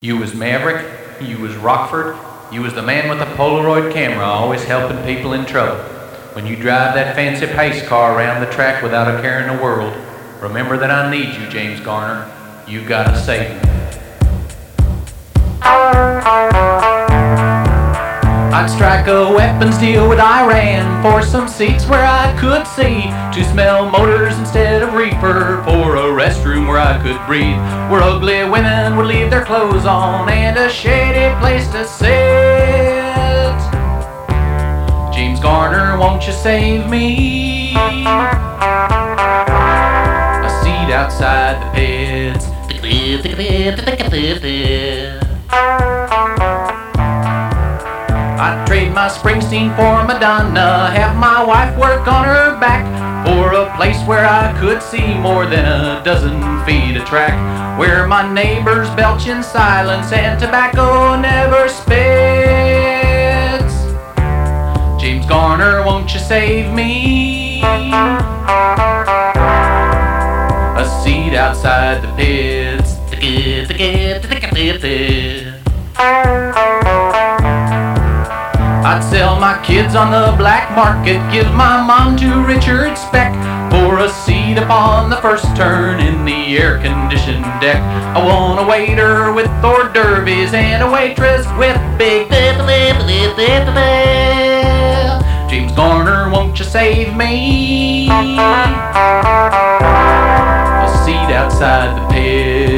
You was Maverick, you was Rockford, you was the man with the Polaroid camera always helping people in trouble. When you drive that fancy pace car around the track without a care in the world, remember that I need you, James Garner. You gotta save me. I'd strike a weapons deal with Iran for some seats where I could see to smell motors instead of reefer for a restroom where I could breathe where ugly women would leave their clothes on and a shady place to sit. James Garner won't you save me? A seat outside the pits. I'd trade my Springsteen for Madonna, have my wife work on her back for a place where I could see more than a dozen feet of track, where my neighbors belch in silence and tobacco never spits. James Garner, won't you save me a seat outside the pits? I'd sell my kids on the black market, give my mom to Richard Speck for a seat upon the first turn in the air conditioned deck. I want a waiter with hors d'oeuvres and a waitress with big. James Garner, won't you save me a seat outside the pit?